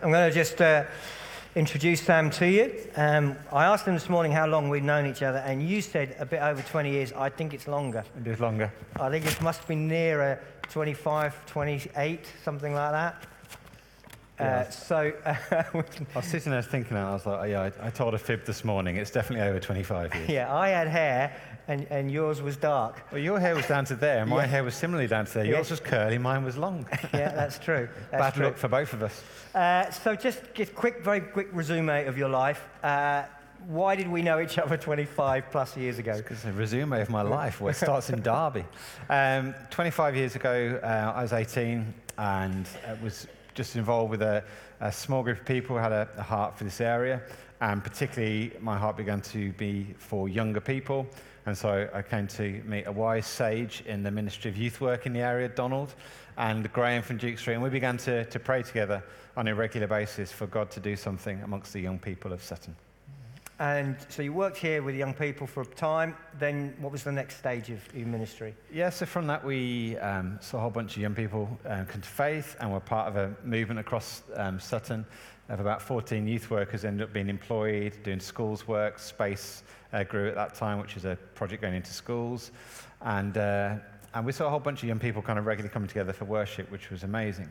I'm going to just uh, introduce Sam to you. Um, I asked him this morning how long we'd known each other, and you said a bit over 20 years. I think it's longer. It is longer. I think it must be nearer 25, 28, something like that. Uh, so, uh, I was sitting there thinking, and I was like, oh, yeah, I, I told a fib this morning. It's definitely over 25 years. yeah, I had hair, and, and yours was dark. Well, your hair was down to there, and my Yeah. hair was similarly down to there. Yeah. Yours was curly, mine was long. Yeah, that's true. That's Bad true. luck for both of us. Uh, so, just give quick, very quick resume of your life. Uh, why did we know each other 25 plus years ago? It's a resume of my life. It starts in Derby. Um, 25 years ago, uh, I was 18 and uh, was just involved with a, a small group of people who had a, a heart for this area. And particularly, my heart began to be for younger people. And so I came to meet a wise sage in the Ministry of Youth Work in the area, Donald, and Graham from Duke Street. And we began to, to pray together on a regular basis for God to do something amongst the young people of Sutton. And so you worked here with young people for a time. Then what was the next stage of your ministry? Yeah, so from that we um, saw a whole bunch of young people um, come to faith and were part of a movement across um, Sutton of about 14 youth workers ended up being employed, doing schools work. Space uh, grew at that time, which is a project going into schools. And, uh, and we saw a whole bunch of young people kind of regularly coming together for worship, which was amazing.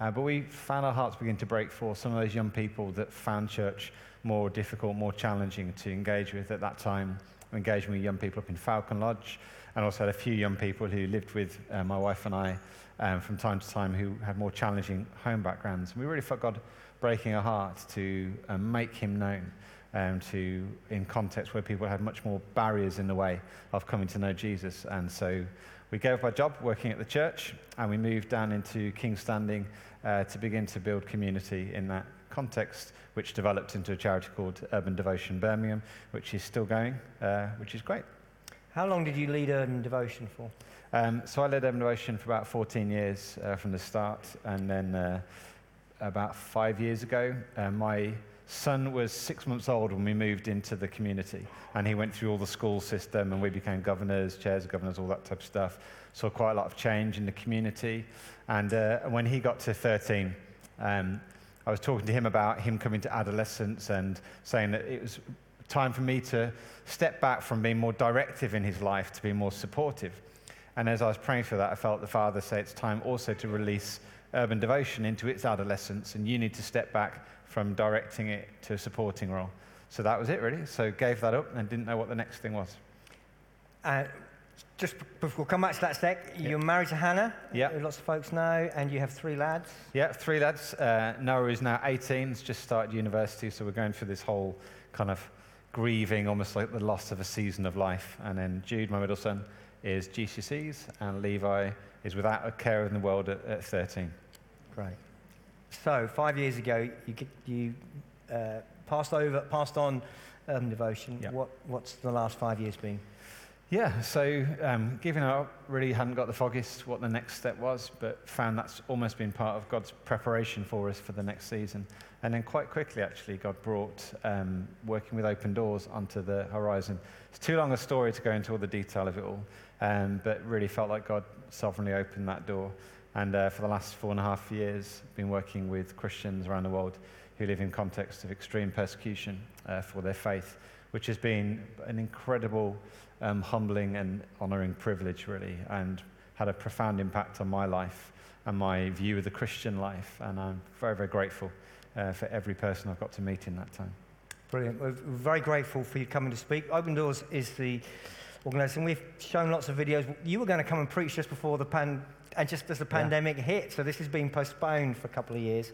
Uh, but we found our hearts begin to break for some of those young people that found church more difficult, more challenging to engage with at that time. We engaged with young people up in Falcon Lodge, and also had a few young people who lived with uh, my wife and I um, from time to time who had more challenging home backgrounds. And we really felt God breaking our hearts to um, make Him known. Um, to in contexts where people had much more barriers in the way of coming to know Jesus, and so we gave up our job working at the church, and we moved down into Kingstanding uh, to begin to build community in that context, which developed into a charity called Urban Devotion Birmingham, which is still going, uh, which is great. How long did you lead Urban Devotion for? Um, so I led Urban Devotion for about 14 years uh, from the start, and then uh, about five years ago, uh, my son was six months old when we moved into the community, and he went through all the school system, and we became governors, chairs of governors, all that type of stuff. Saw quite a lot of change in the community, and uh, when he got to 13, um, I was talking to him about him coming to adolescence and saying that it was time for me to step back from being more directive in his life to be more supportive. And as I was praying for that, I felt the Father say it's time also to release urban devotion into its adolescence, and you need to step back from directing it to a supporting role. So that was it, really. So gave that up and didn't know what the next thing was. Uh, just before we'll come back to that sec, you're married to Hannah, Yeah. lots of folks know, and you have three lads. Yeah, three lads. Uh, Noah is now 18, has just started university, so we're going through this whole kind of grieving, almost like the loss of a season of life. And then Jude, my middle son, is GCSEs, and Levi is without a care in the world at, at 13. Great. So five years ago, you, you uh, passed over, passed on Urban Devotion. Yeah. What, what's the last five years been? Yeah, so um, giving up, really hadn't got the foggiest what the next step was, but found that's almost been part of God's preparation for us for the next season. And then quite quickly, actually, God brought um, working with Open Doors onto the horizon. It's too long a story to go into all the detail of it all, um, but really felt like God sovereignly opened that door. And uh, for the last four and a half years, I've been working with Christians around the world who live in context of extreme persecution uh, for their faith, which has been an incredible, um, humbling and honouring privilege, really, and had a profound impact on my life and my view of the Christian life. And I'm very, very grateful uh, for every person I've got to meet in that time. Brilliant. We're very grateful for you coming to speak. Open Doors is the organisation. We've shown lots of videos. You were going to come and preach just before the pan, and just as the Yeah. pandemic hit, so this has been postponed for a couple of years.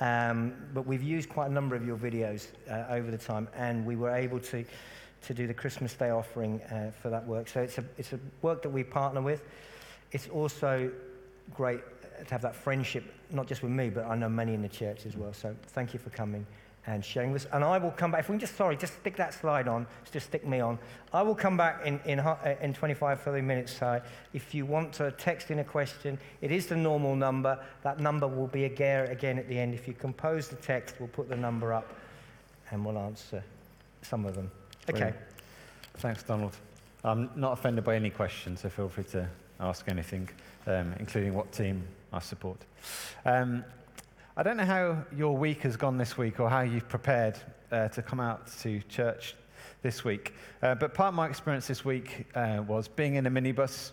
Um, but we've used quite a number of your videos uh, over the time, and we were able to, to do the Christmas Day offering uh, for that work. So it's a, it's a work that we partner with. It's also great to have that friendship, not just with me, but I know many in the church as well. So thank you for coming and sharing this. And I will come back. If we can just, sorry, just stick that slide on, just stick me on. I will come back in, in, uh, in 25, 30 minutes. So if you want to text in a question, it is the normal number. That number will be again, again at the end. If you compose the text, we'll put the number up and we'll answer some of them. Okay. Brilliant. Thanks, Donald. I'm not offended by any questions, so feel free to ask anything, um, including what team I support. Um, I don't know how your week has gone this week or how you've prepared uh, to come out to church this week. Uh, but part of my experience this week uh, was being in a minibus,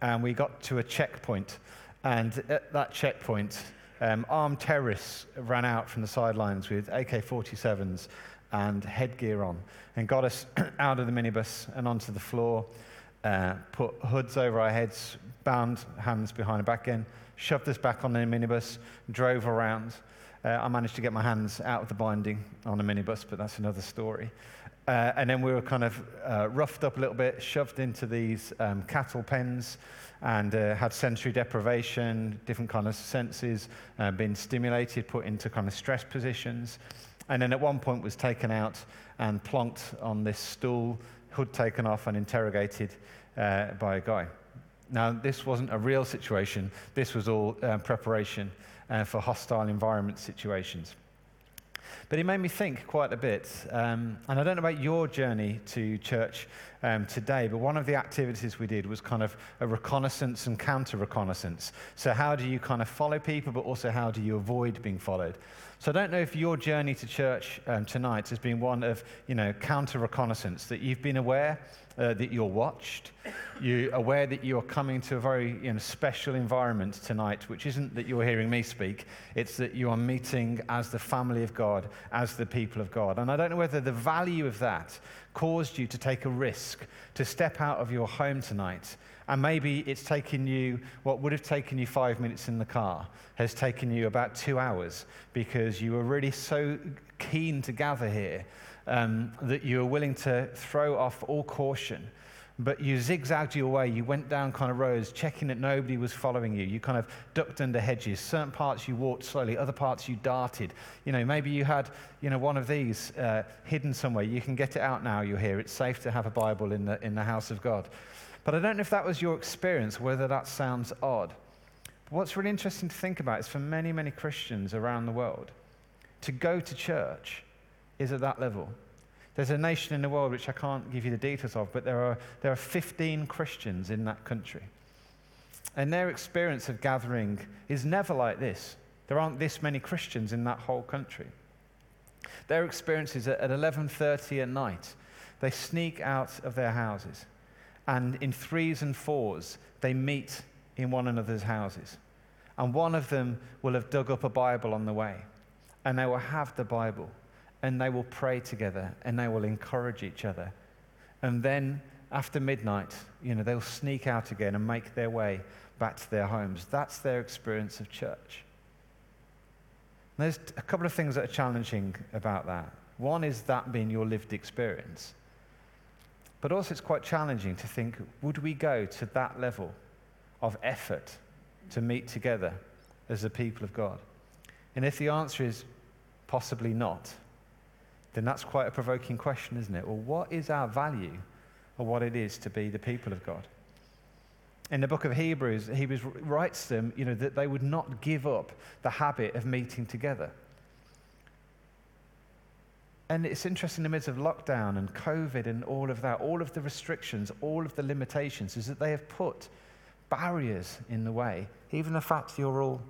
and we got to a checkpoint. And at that checkpoint, um, armed terrorists ran out from the sidelines with AK 47s and headgear on and got us out of the minibus and onto the floor, uh, put hoods over our heads, bound hands behind our back end, shoved us back on the minibus, drove around. Uh, I managed to get my hands out of the binding on a minibus, but that's another story. Uh, and then we were kind of uh, roughed up a little bit, shoved into these um, cattle pens, and uh, had sensory deprivation, different kind of senses, uh, been stimulated, put into kind of stress positions. And then at one point was taken out and plonked on this stool, hood taken off and interrogated uh, by a guy. Now, this wasn't a real situation. This was all uh, preparation uh, for hostile environment situations. But it made me think quite a bit. Um, and I don't know about your journey to church um, today, but one of the activities we did was kind of a reconnaissance and counter reconnaissance. So, how do you kind of follow people, but also how do you avoid being followed? So, I don't know if your journey to church um, tonight has been one of, you know, counter reconnaissance, that you've been aware uh, that you're watched. You're aware that you're coming to a very you know, special environment tonight, which isn't that you're hearing me speak, it's that you are meeting as the family of God, as the people of God. And I don't know whether the value of that caused you to take a risk, to step out of your home tonight. And maybe it's taken you, what would have taken you five minutes in the car, has taken you about two hours because you were really so keen to gather here um, that you were willing to throw off all caution. But you zigzagged your way. You went down kind of roads, checking that nobody was following you. You kind of ducked under hedges. Certain parts you walked slowly, other parts you darted. You know, maybe you had, you know, one of these uh, hidden somewhere. You can get it out now. You're here. It's safe to have a Bible in the in the house of God. But I don't know if that was your experience, whether that sounds odd. But what's really interesting to think about is for many, many Christians around the world, to go to church is at that level. There's a nation in the world which I can't give you the details of, but there are, there are 15 Christians in that country. And their experience of gathering is never like this. There aren't this many Christians in that whole country. Their experience is at 11:30 at night. They sneak out of their houses, and in threes and fours, they meet in one another's houses. And one of them will have dug up a Bible on the way, and they will have the Bible and they will pray together and they will encourage each other. And then after midnight, you know, they'll sneak out again and make their way back to their homes. That's their experience of church. And there's a couple of things that are challenging about that. One is that being your lived experience. But also, it's quite challenging to think would we go to that level of effort to meet together as the people of God? And if the answer is possibly not, then that's quite a provoking question, isn't it? Well, what is our value or what it is to be the people of God? In the book of Hebrews, Hebrews writes them, you know, that they would not give up the habit of meeting together. And it's interesting in the midst of lockdown and COVID and all of that, all of the restrictions, all of the limitations, is that they have put barriers in the way. Even the fact you're all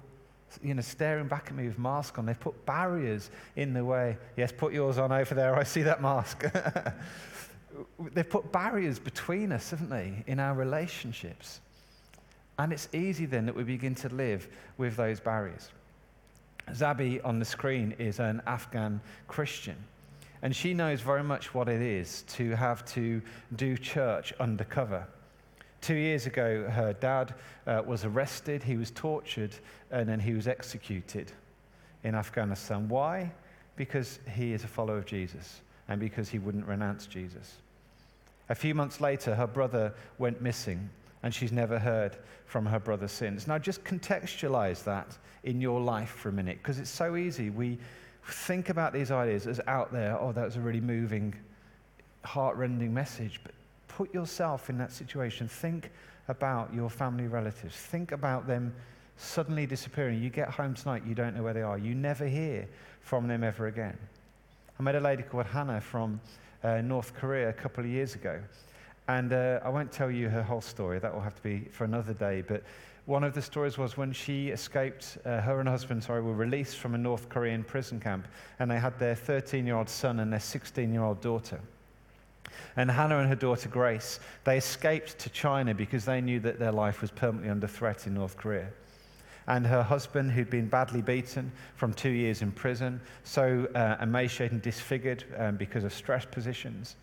you know, staring back at me with mask on. They've put barriers in the way. Yes, put yours on over there. I see that mask. They've put barriers between us, haven't they, in our relationships. And it's easy then that we begin to live with those barriers. Zabi on the screen is an Afghan Christian. And she knows very much what it is to have to do church undercover. Two years ago, her dad uh, was arrested, he was tortured, and then he was executed in Afghanistan. Why? Because he is a follower of Jesus and because he wouldn't renounce Jesus. A few months later, her brother went missing, and she's never heard from her brother since. Now, just contextualize that in your life for a minute, because it's so easy. We think about these ideas as out there. Oh, that was a really moving, heart-rending message. But put yourself in that situation. Think about your family relatives. Think about them suddenly disappearing. You get home tonight, you don't know where they are. You never hear from them ever again. I met a lady called Hannah from uh, North Korea a couple of years ago. And uh, I won't tell you her whole story, that will have to be for another day. But One of the stories was when she escaped, uh, her and her husband, sorry, were released from a North Korean prison camp, and they had their 13 year old son and their 16 year old daughter. And Hannah and her daughter Grace, they escaped to China because they knew that their life was permanently under threat in North Korea. And her husband, who'd been badly beaten from two years in prison, so uh, emaciated and disfigured um, because of stress positions.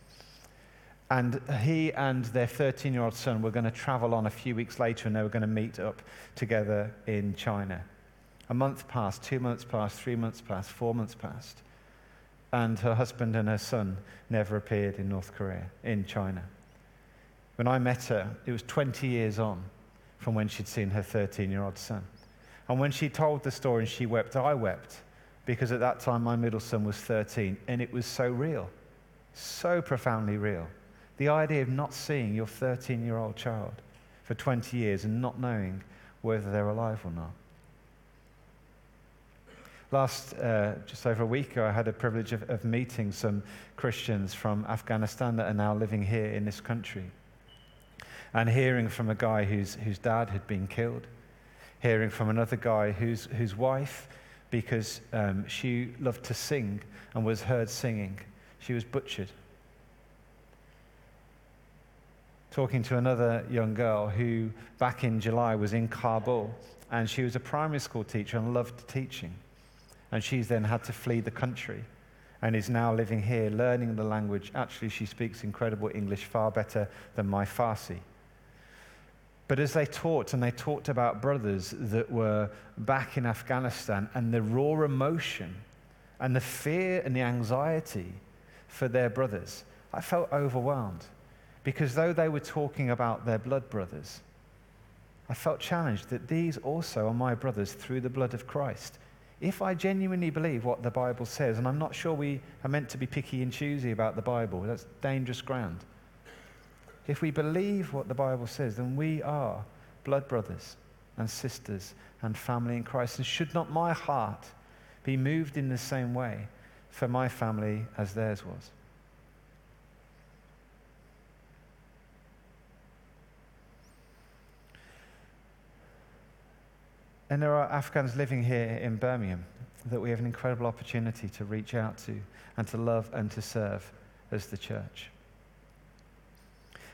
And he and their 13 year old son were going to travel on a few weeks later and they were going to meet up together in China. A month passed, two months passed, three months passed, four months passed. And her husband and her son never appeared in North Korea, in China. When I met her, it was 20 years on from when she'd seen her 13 year old son. And when she told the story and she wept, I wept because at that time my middle son was 13 and it was so real, so profoundly real. The idea of not seeing your 13 year old child for 20 years and not knowing whether they're alive or not. Last, uh, just over a week ago, I had a privilege of, of meeting some Christians from Afghanistan that are now living here in this country. And hearing from a guy whose, whose dad had been killed, hearing from another guy whose, whose wife, because um, she loved to sing and was heard singing, she was butchered talking to another young girl who, back in July, was in Kabul, and she was a primary school teacher and loved teaching. And she's then had to flee the country and is now living here, learning the language. Actually, she speaks incredible English, far better than my Farsi. But as they talked, and they talked about brothers that were back in Afghanistan and the raw emotion and the fear and the anxiety for their brothers, I felt overwhelmed. Because though they were talking about their blood brothers, I felt challenged that these also are my brothers through the blood of Christ. If I genuinely believe what the Bible says, and I'm not sure we are meant to be picky and choosy about the Bible, that's dangerous ground. If we believe what the Bible says, then we are blood brothers and sisters and family in Christ. And should not my heart be moved in the same way for my family as theirs was? And there are Afghans living here in Birmingham that we have an incredible opportunity to reach out to and to love and to serve as the church.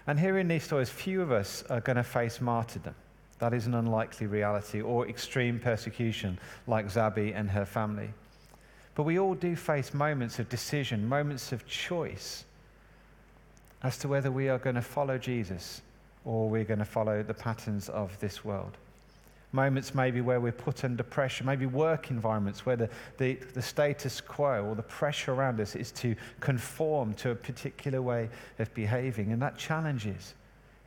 And here in these stories, few of us are going to face martyrdom. That is an unlikely reality, or extreme persecution like Zabi and her family. But we all do face moments of decision, moments of choice as to whether we are going to follow Jesus or we're going to follow the patterns of this world moments maybe where we're put under pressure, maybe work environments where the, the, the, status quo or the pressure around us is to conform to a particular way of behaving. And that challenges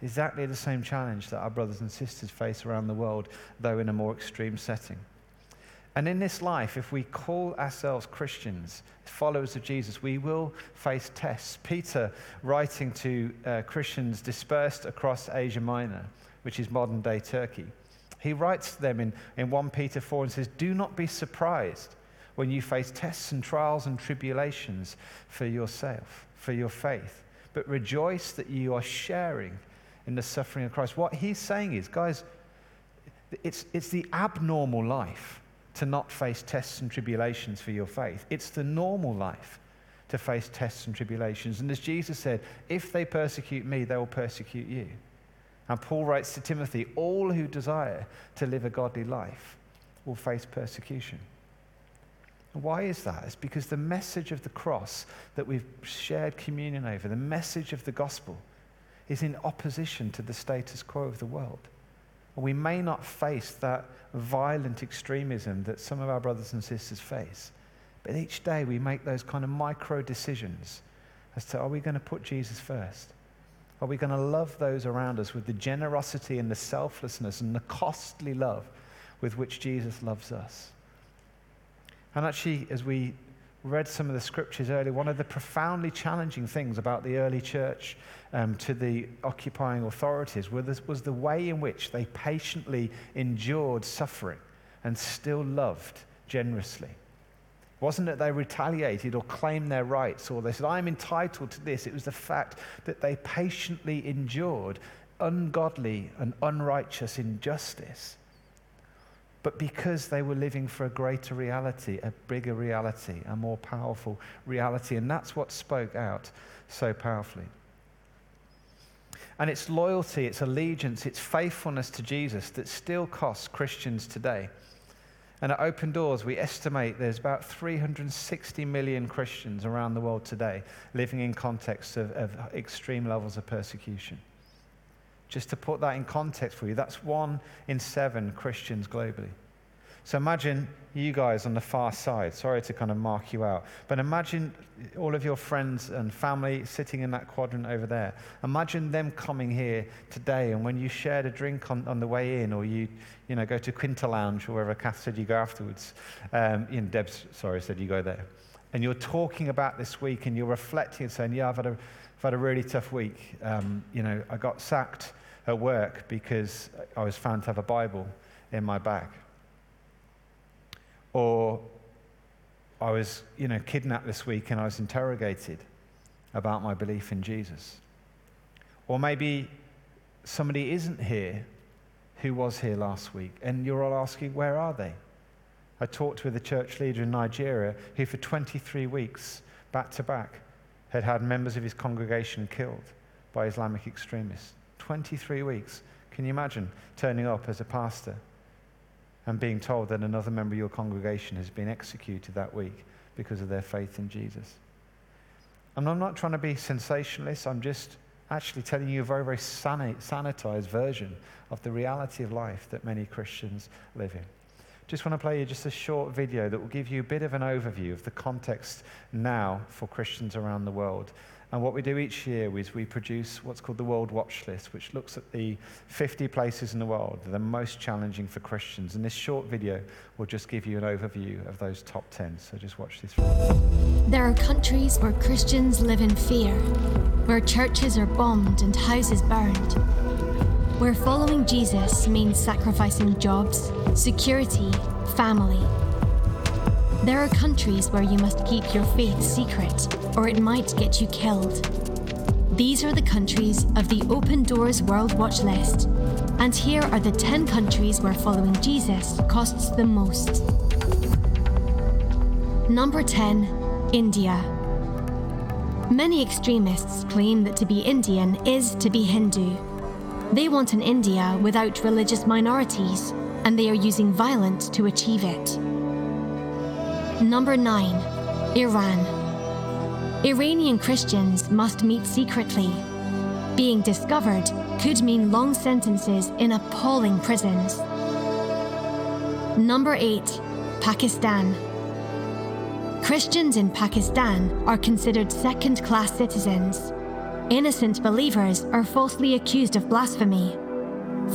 exactly the same challenge that our brothers and sisters face around the world, though in a more extreme setting. And in this life, if we call ourselves Christians, followers of Jesus, we will face tests. Peter, writing to uh, Christians dispersed across Asia Minor, which is modern day Turkey, he writes to them in, in 1 Peter 4 and says, Do not be surprised when you face tests and trials and tribulations for yourself, for your faith, but rejoice that you are sharing in the suffering of Christ. What he's saying is, guys, it's, it's the abnormal life to not face tests and tribulations for your faith. It's the normal life to face tests and tribulations. And as Jesus said, if they persecute me, they will persecute you. And Paul writes to Timothy all who desire to live a godly life will face persecution. why is that? It's because the message of the cross that we've shared communion over, the message of the gospel, is in opposition to the status quo of the world. And we may not face that violent extremism that some of our brothers and sisters face, but each day we make those kind of micro decisions as to are we going to put Jesus first? Are we going to love those around us with the generosity and the selflessness and the costly love with which Jesus loves us? And actually, as we read some of the scriptures earlier, one of the profoundly challenging things about the early church um, to the occupying authorities was, was the way in which they patiently endured suffering and still loved generously. Wasn't that they retaliated or claimed their rights or they said, I'm entitled to this. It was the fact that they patiently endured ungodly and unrighteous injustice, but because they were living for a greater reality, a bigger reality, a more powerful reality. And that's what spoke out so powerfully. And it's loyalty, it's allegiance, it's faithfulness to Jesus that still costs Christians today. And at Open Doors, we estimate there's about 360 million Christians around the world today living in contexts of, of extreme levels of persecution. Just to put that in context for you, that's one in seven Christians globally. So imagine you guys on the far side. Sorry to kind of mark you out, but imagine all of your friends and family sitting in that quadrant over there. Imagine them coming here today, and when you shared a drink on, on the way in, or you, you know, go to Quinta Lounge or wherever Kath said you go afterwards. Um, you know, Deb's, sorry, said you go there. And you're talking about this week, and you're reflecting and saying, "Yeah, I've had a, I've had a really tough week. Um, you know, I got sacked at work because I was found to have a Bible in my bag." Or I was, you know, kidnapped this week and I was interrogated about my belief in Jesus. Or maybe somebody isn't here who was here last week and you're all asking, where are they? I talked with a church leader in Nigeria who, for 23 weeks, back to back, had had members of his congregation killed by Islamic extremists. 23 weeks. Can you imagine turning up as a pastor and being told that another member of your congregation has been executed that week because of their faith in Jesus. And I'm not trying to be sensationalist, I'm just actually telling you a very, very sanitized version of the reality of life that many Christians live in. Just want to play you just a short video that will give you a bit of an overview of the context now for Christians around the world and what we do each year is we produce what's called the World Watch List, which looks at the 50 places in the world that are most challenging for Christians. And this short video will just give you an overview of those top 10. So just watch this. There are countries where Christians live in fear, where churches are bombed and houses burned, where following Jesus means sacrificing jobs, security, family there are countries where you must keep your faith secret, or it might get you killed. These are the countries of the Open Doors World Watch List, and here are the 10 countries where following Jesus costs the most. Number 10, India. Many extremists claim that to be Indian is to be Hindu. They want an India without religious minorities, and they are using violence to achieve it. Number 9. Iran. Iranian Christians must meet secretly. Being discovered could mean long sentences in appalling prisons. Number 8. Pakistan. Christians in Pakistan are considered second class citizens. Innocent believers are falsely accused of blasphemy.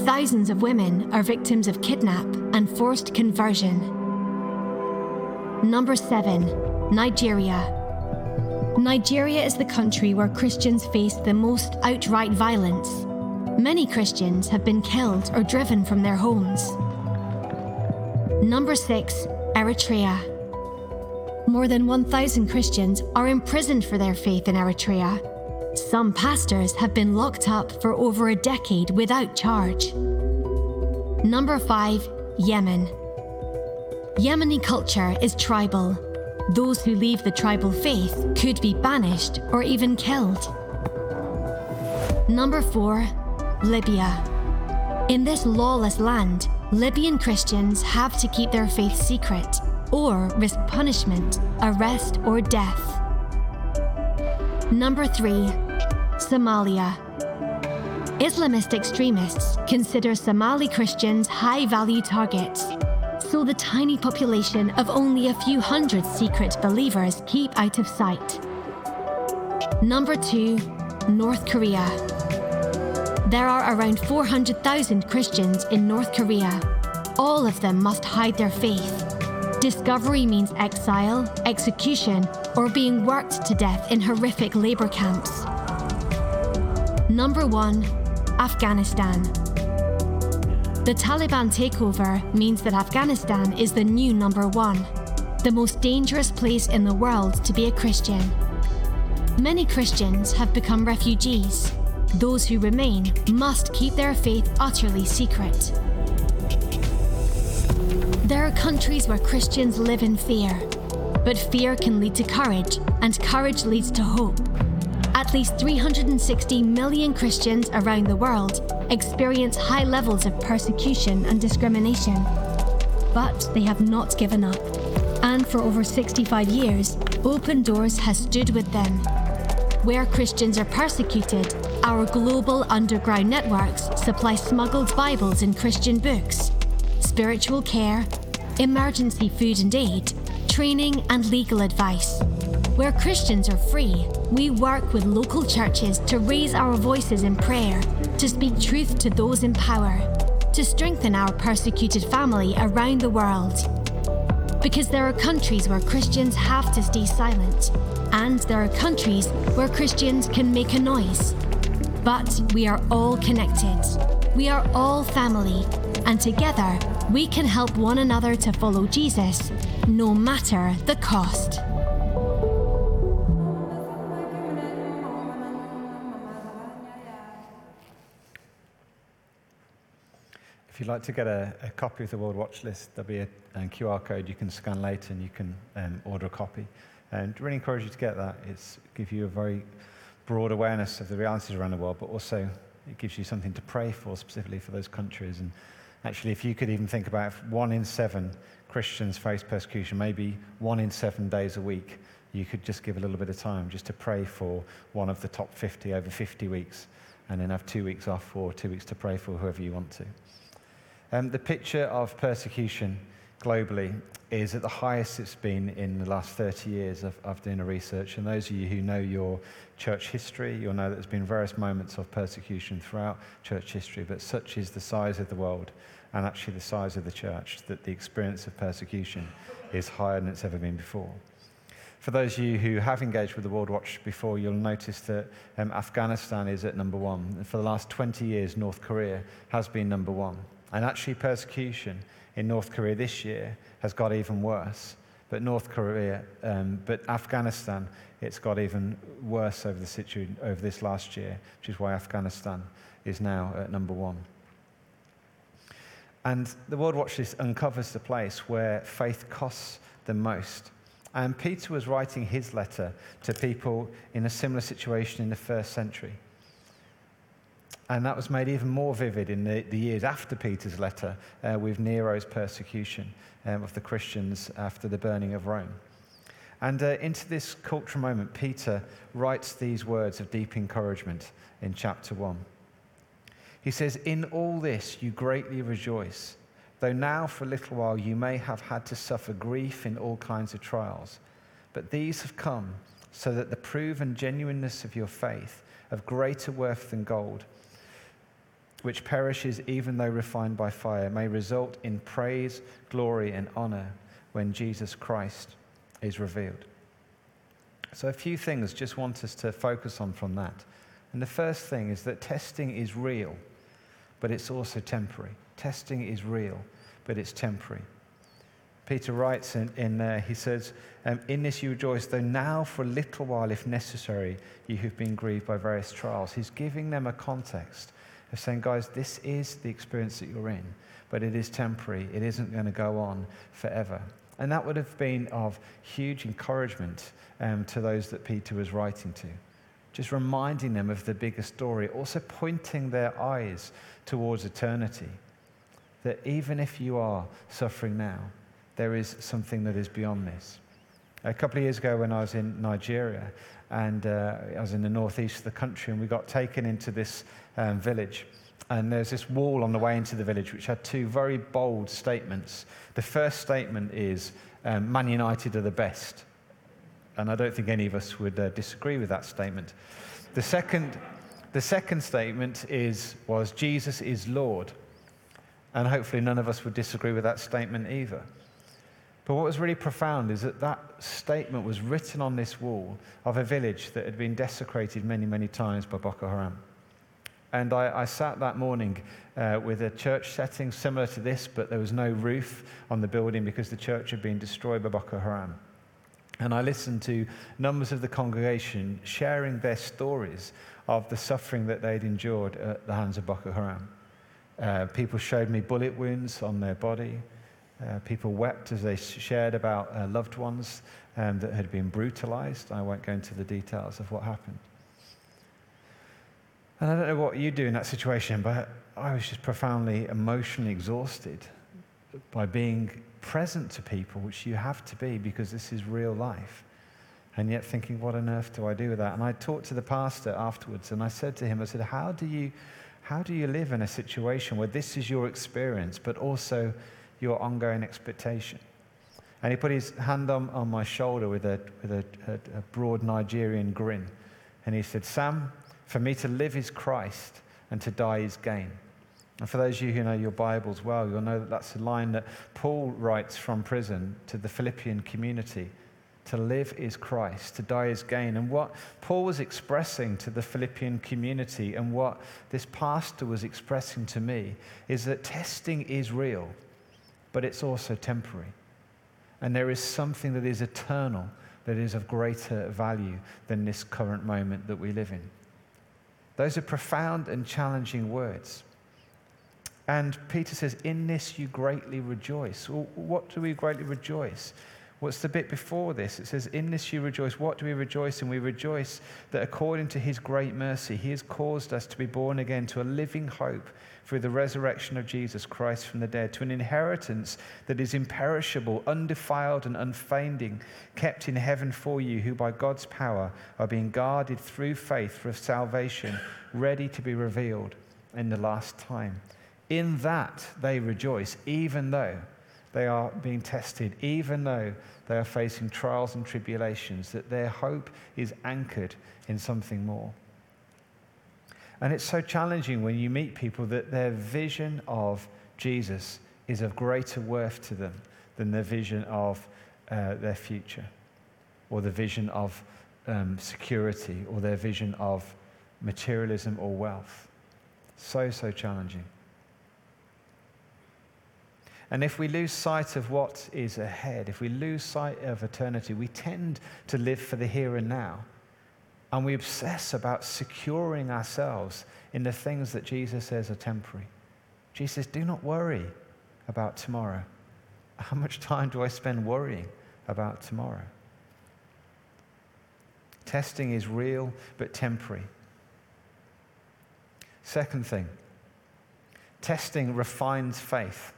Thousands of women are victims of kidnap and forced conversion. Number 7. Nigeria. Nigeria is the country where Christians face the most outright violence. Many Christians have been killed or driven from their homes. Number 6. Eritrea. More than 1,000 Christians are imprisoned for their faith in Eritrea. Some pastors have been locked up for over a decade without charge. Number 5. Yemen. Yemeni culture is tribal. Those who leave the tribal faith could be banished or even killed. Number 4. Libya. In this lawless land, Libyan Christians have to keep their faith secret or risk punishment, arrest, or death. Number 3. Somalia. Islamist extremists consider Somali Christians high value targets so the tiny population of only a few hundred secret believers keep out of sight. Number 2. North Korea. There are around 400,000 Christians in North Korea. All of them must hide their faith. Discovery means exile, execution, or being worked to death in horrific labor camps. Number 1. Afghanistan. The Taliban takeover means that Afghanistan is the new number one, the most dangerous place in the world to be a Christian. Many Christians have become refugees. those who remain must keep their faith utterly secret. There are countries where Christians live in fear, but fear can lead to courage, and courage leads to hope. At least 360 million Christians around the world experience high levels of persecution and discrimination. But they have not given up. And for over 65 years, Open Doors has stood with them. Where Christians are persecuted, our global underground networks supply smuggled Bibles and Christian books, spiritual care, emergency food and aid, training, and legal advice. Where Christians are free, we work with local churches to raise our voices in prayer, to speak truth to those in power, to strengthen our persecuted family around the world. Because there are countries where Christians have to stay silent, and there are countries where Christians can make a noise. But we are all connected. We are all family, and together we can help one another to follow Jesus, no matter the cost. You'd like to get a, a copy of the World Watch List, there'll be a, QR code you can scan later and you can um, order a copy. And really encourage you to get that. It's give you a very broad awareness of the realities around the world, but also it gives you something to pray for specifically for those countries. And actually, if you could even think about one in seven Christians face persecution, maybe one in seven days a week, you could just give a little bit of time just to pray for one of the top 50 over 50 weeks, and then have two weeks off or two weeks to pray for whoever you want to. Um, the picture of persecution globally is at the highest it's been in the last 30 years of, of doing research. And those of you who know your church history, you'll know that there's been various moments of persecution throughout church history, but such is the size of the world and actually the size of the church that the experience of persecution is higher than it's ever been before. For those of you who have engaged with the World Watch before, you'll notice that um, Afghanistan is at number one. And for the last 20 years, North Korea has been number one. And actually, persecution in North Korea this year has got even worse. But North Korea, um, but Afghanistan, it's got even worse over the situation over this last year, which is why Afghanistan is now at number one. And the World Watch List uncovers the place where faith costs the most. And Peter was writing his letter to people in a similar situation in the first century. And that was made even more vivid in the, the years after Peter's letter uh, with Nero's persecution um, of the Christians after the burning of Rome. And uh, into this cultural moment, Peter writes these words of deep encouragement in chapter 1. He says, In all this you greatly rejoice, though now for a little while you may have had to suffer grief in all kinds of trials. But these have come so that the proven genuineness of your faith, of greater worth than gold, which perishes even though refined by fire, may result in praise, glory, and honor when Jesus Christ is revealed. So, a few things just want us to focus on from that. And the first thing is that testing is real, but it's also temporary. Testing is real, but it's temporary. Peter writes in, in he says, um, In this you rejoice, though now for a little while, if necessary, you have been grieved by various trials. He's giving them a context saying, guys, this is the experience that you're in, but it is temporary. It isn't going to go on forever. And that would have been of huge encouragement um, to those that Peter was writing to. Just reminding them of the bigger story, also pointing their eyes towards eternity. That even if you are suffering now, there is something that is beyond this. A couple of years ago, when I was in Nigeria, and uh, I was in the northeast of the country, and we got taken into this um, village. And there's this wall on the way into the village which had two very bold statements. The first statement is um, Man United are the best. And I don't think any of us would uh, disagree with that statement. The second, the second statement is, was Jesus is Lord. And hopefully none of us would disagree with that statement either. But what was really profound is that that statement was written on this wall of a village that had been desecrated many, many times by Boko Haram. And I, I sat that morning uh, with a church setting similar to this, but there was no roof on the building because the church had been destroyed by Boko Haram. And I listened to numbers of the congregation sharing their stories of the suffering that they'd endured at the hands of Boko Haram. Uh, people showed me bullet wounds on their body. Uh, people wept as they shared about uh, loved ones um, that had been brutalized. I won't go into the details of what happened. And I don't know what you do in that situation, but I was just profoundly emotionally exhausted by being present to people, which you have to be because this is real life. And yet thinking, what on earth do I do with that? And I talked to the pastor afterwards and I said to him, I said, how do you, how do you live in a situation where this is your experience, but also your ongoing expectation? And he put his hand on, on my shoulder with, a, with a, a, a broad Nigerian grin. And he said, Sam, for me to live is Christ and to die is gain. And for those of you who know your Bibles well, you'll know that that's a line that Paul writes from prison to the Philippian community. To live is Christ, to die is gain. And what Paul was expressing to the Philippian community and what this pastor was expressing to me is that testing is real, but it's also temporary. And there is something that is eternal, that is of greater value than this current moment that we live in. Those are profound and challenging words. And Peter says, In this you greatly rejoice. Well, what do we greatly rejoice? What's the bit before this? It says, In this you rejoice. What do we rejoice in? We rejoice that according to his great mercy, he has caused us to be born again to a living hope through the resurrection of Jesus Christ from the dead, to an inheritance that is imperishable, undefiled, and unfading, kept in heaven for you, who by God's power are being guarded through faith for salvation, ready to be revealed in the last time. In that they rejoice, even though they are being tested, even though they are facing trials and tribulations, that their hope is anchored in something more. And it's so challenging when you meet people that their vision of Jesus is of greater worth to them than their vision of uh, their future, or the vision of um, security, or their vision of materialism or wealth. So, so challenging. And if we lose sight of what is ahead, if we lose sight of eternity, we tend to live for the here and now. And we obsess about securing ourselves in the things that Jesus says are temporary. Jesus says, Do not worry about tomorrow. How much time do I spend worrying about tomorrow? Testing is real but temporary. Second thing, testing refines faith.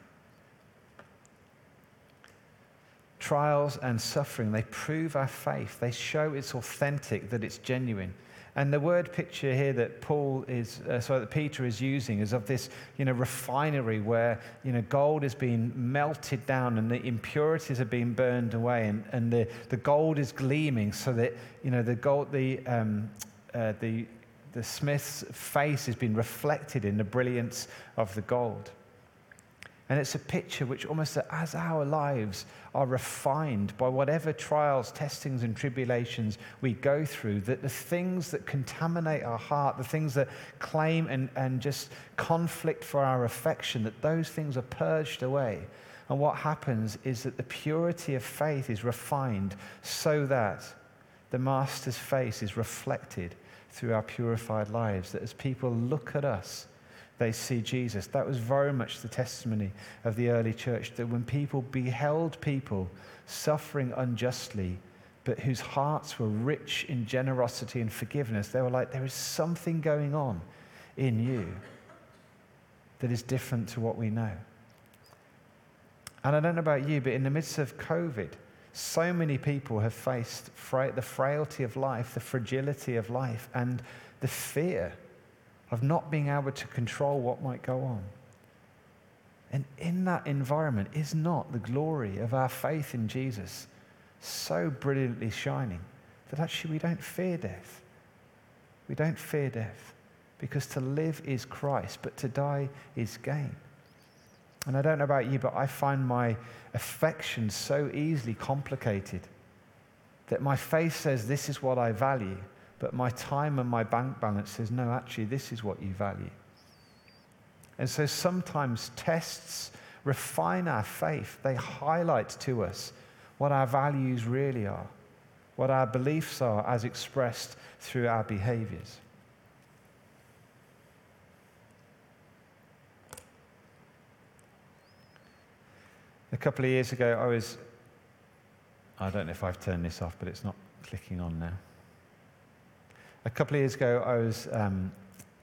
Trials and suffering, they prove our faith. They show it's authentic, that it's genuine. And the word picture here that Paul is, uh, sorry, that Peter is using is of this, you know, refinery where, you know, gold is being melted down and the impurities are being burned away and, and the, the gold is gleaming so that, you know, the gold, the, um, uh, the, the smith's face has been reflected in the brilliance of the gold. And it's a picture which almost as our lives are refined by whatever trials, testings, and tribulations we go through, that the things that contaminate our heart, the things that claim and, and just conflict for our affection, that those things are purged away. And what happens is that the purity of faith is refined so that the Master's face is reflected through our purified lives. That as people look at us, they see Jesus. That was very much the testimony of the early church that when people beheld people suffering unjustly, but whose hearts were rich in generosity and forgiveness, they were like, there is something going on in you that is different to what we know. And I don't know about you, but in the midst of COVID, so many people have faced fra- the frailty of life, the fragility of life, and the fear of not being able to control what might go on. And in that environment, is not the glory of our faith in Jesus so brilliantly shining that actually we don't fear death? We don't fear death because to live is Christ, but to die is gain. And I don't know about you, but I find my affections so easily complicated that my faith says this is what I value, but my time and my bank balance says, no, actually, this is what you value. And so sometimes tests refine our faith, they highlight to us what our values really are. what our beliefs are as expressed through our behaviors. A couple of years ago, I was, I don't know if I've turned this off, but it's not clicking on now. A couple of years ago, I was um,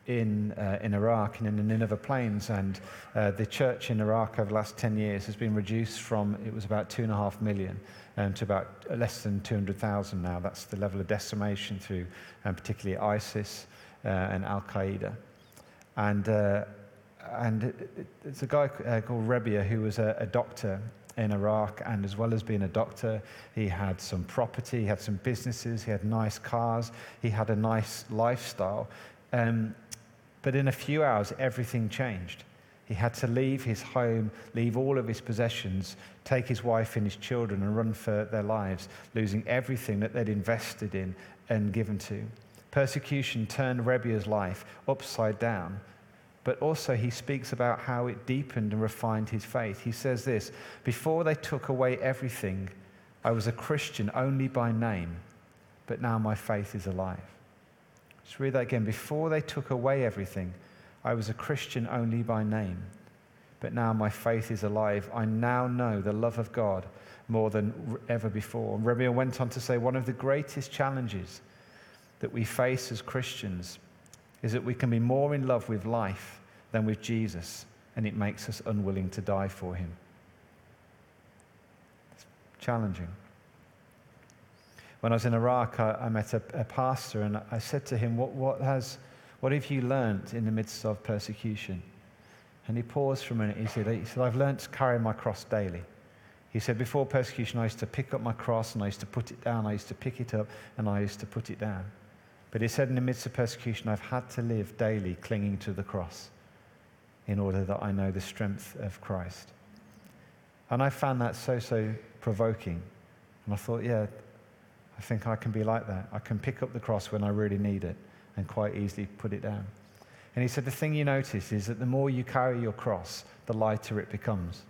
in, uh, in Iraq and in the Nineveh Plains, and uh, the church in Iraq over the last 10 years has been reduced from, it was about two and a half million, um, to about less than 200,000 now. That's the level of decimation through um, particularly ISIS uh, and Al Qaeda. And, uh, and it's a guy uh, called Rebia who was a, a doctor in Iraq, and as well as being a doctor, he had some property, he had some businesses, he had nice cars, he had a nice lifestyle. Um, but in a few hours, everything changed. He had to leave his home, leave all of his possessions, take his wife and his children, and run for their lives, losing everything that they'd invested in and given to. Persecution turned Rebia's life upside down. But also, he speaks about how it deepened and refined his faith. He says this Before they took away everything, I was a Christian only by name, but now my faith is alive. Let's read that again. Before they took away everything, I was a Christian only by name, but now my faith is alive. I now know the love of God more than ever before. And Rebia went on to say one of the greatest challenges that we face as Christians is that we can be more in love with life than with Jesus, and it makes us unwilling to die for him. It's challenging. When I was in Iraq, I, I met a, a, pastor and I said to him, what, what, has, what have you learned in the midst of persecution? And he paused for a minute. He said, he said, I've learned to carry my cross daily. He said, Before persecution, I used to pick up my cross and I used to put it down. I used to pick it up and I used to put it down. But he said, In the midst of persecution, I've had to live daily clinging to the cross in order that I know the strength of Christ. And I found that so, so provoking. And I thought, yeah, I think I can be like that. I can pick up the cross when I really need it and quite easily put it down. And he said, The thing you notice is that the more you carry your cross, the lighter it becomes.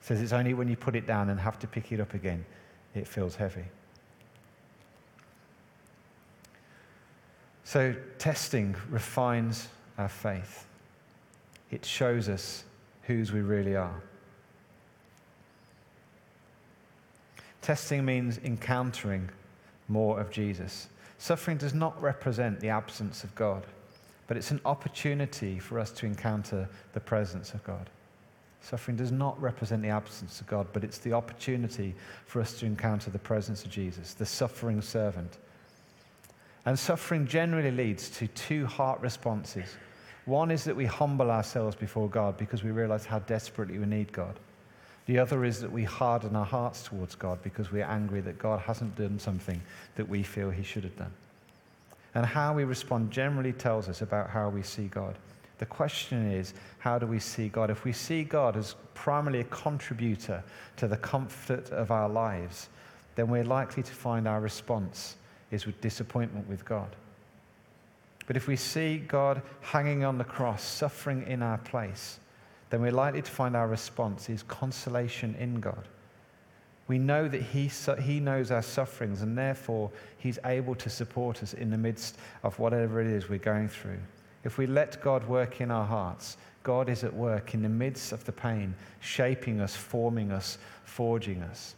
He says it's only when you put it down and have to pick it up again, it feels heavy. So, testing refines our faith, it shows us whose we really are. Testing means encountering more of Jesus. Suffering does not represent the absence of God, but it's an opportunity for us to encounter the presence of God. Suffering does not represent the absence of God, but it's the opportunity for us to encounter the presence of Jesus, the suffering servant. And suffering generally leads to two heart responses. One is that we humble ourselves before God because we realize how desperately we need God. The other is that we harden our hearts towards God because we're angry that God hasn't done something that we feel he should have done. And how we respond generally tells us about how we see God. The question is, how do we see God? If we see God as primarily a contributor to the comfort of our lives, then we're likely to find our response is with disappointment with God. But if we see God hanging on the cross, suffering in our place, then we're likely to find our response is consolation in God. We know that he, he knows our sufferings, and therefore He's able to support us in the midst of whatever it is we're going through. If we let God work in our hearts, God is at work in the midst of the pain, shaping us, forming us, forging us.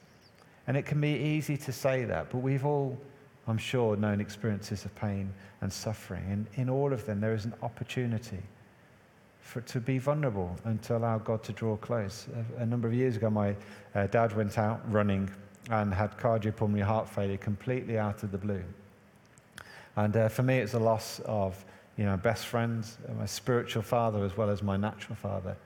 And it can be easy to say that, but we've all, I'm sure, known experiences of pain and suffering. And in all of them, there is an opportunity for, to be vulnerable and to allow God to draw close. A, a number of years ago, my uh, dad went out running and had cardiopulmonary heart failure completely out of the blue. And uh, for me, it's a loss of you know, best friends, my spiritual father, as well as my natural father.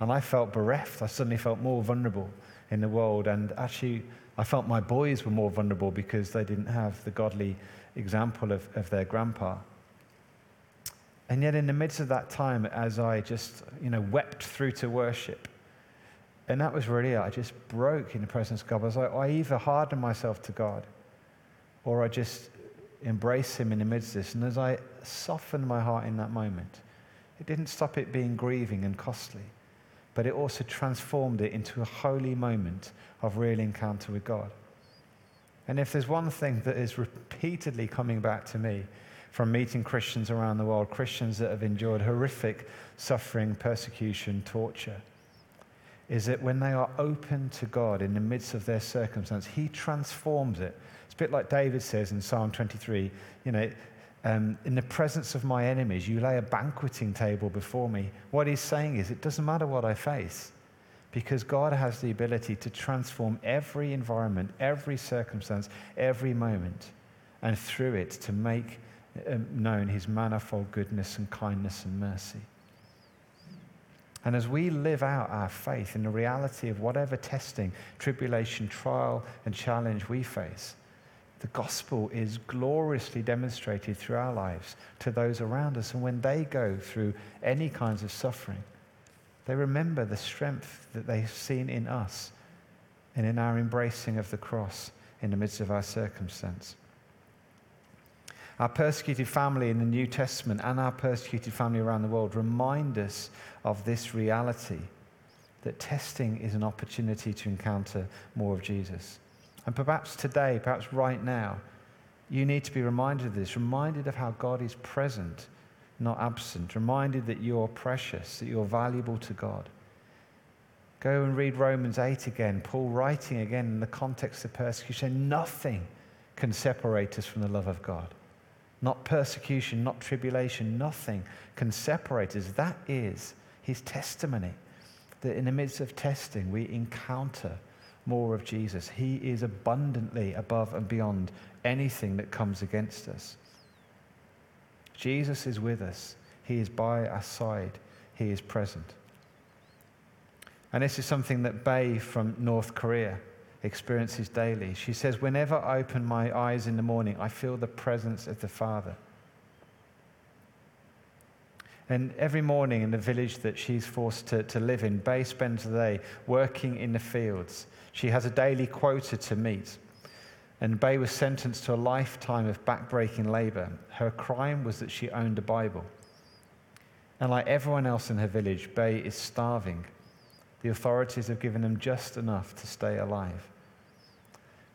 And I felt bereft. I suddenly felt more vulnerable in the world. And actually, I felt my boys were more vulnerable because they didn't have the godly example of, of their grandpa. And yet, in the midst of that time, as I just, you know, wept through to worship, and that was really, it, I just broke in the presence of God. I was like, I either harden myself to God or I just embrace Him in the midst of this. And as I softened my heart in that moment, it didn't stop it being grieving and costly, but it also transformed it into a holy moment of real encounter with God. And if there's one thing that is repeatedly coming back to me from meeting Christians around the world, Christians that have endured horrific suffering, persecution, torture, is that when they are open to God in the midst of their circumstance, He transforms it. It's a bit like David says in Psalm 23, you know, um, in the presence of my enemies, you lay a banqueting table before me. What he's saying is, it doesn't matter what I face, because God has the ability to transform every environment, every circumstance, every moment, and through it to make um, known his manifold goodness and kindness and mercy. And as we live out our faith in the reality of whatever testing, tribulation, trial, and challenge we face, the gospel is gloriously demonstrated through our lives to those around us. And when they go through any kinds of suffering, they remember the strength that they've seen in us and in our embracing of the cross in the midst of our circumstance. Our persecuted family in the New Testament and our persecuted family around the world remind us of this reality that testing is an opportunity to encounter more of Jesus. And perhaps today, perhaps right now, you need to be reminded of this, reminded of how God is present, not absent, reminded that you're precious, that you're valuable to God. Go and read Romans 8 again, Paul writing again in the context of persecution. Nothing can separate us from the love of God. Not persecution, not tribulation, nothing can separate us. That is his testimony that in the midst of testing, we encounter more of Jesus. He is abundantly above and beyond anything that comes against us. Jesus is with us, He is by our side, He is present. And this is something that Bay from North Korea experiences daily. She says, Whenever I open my eyes in the morning, I feel the presence of the Father. And every morning in the village that she's forced to, to live in, Bay spends the day working in the fields. She has a daily quota to meet. And Bay was sentenced to a lifetime of backbreaking labor. Her crime was that she owned a Bible. And like everyone else in her village, Bay is starving. The authorities have given them just enough to stay alive.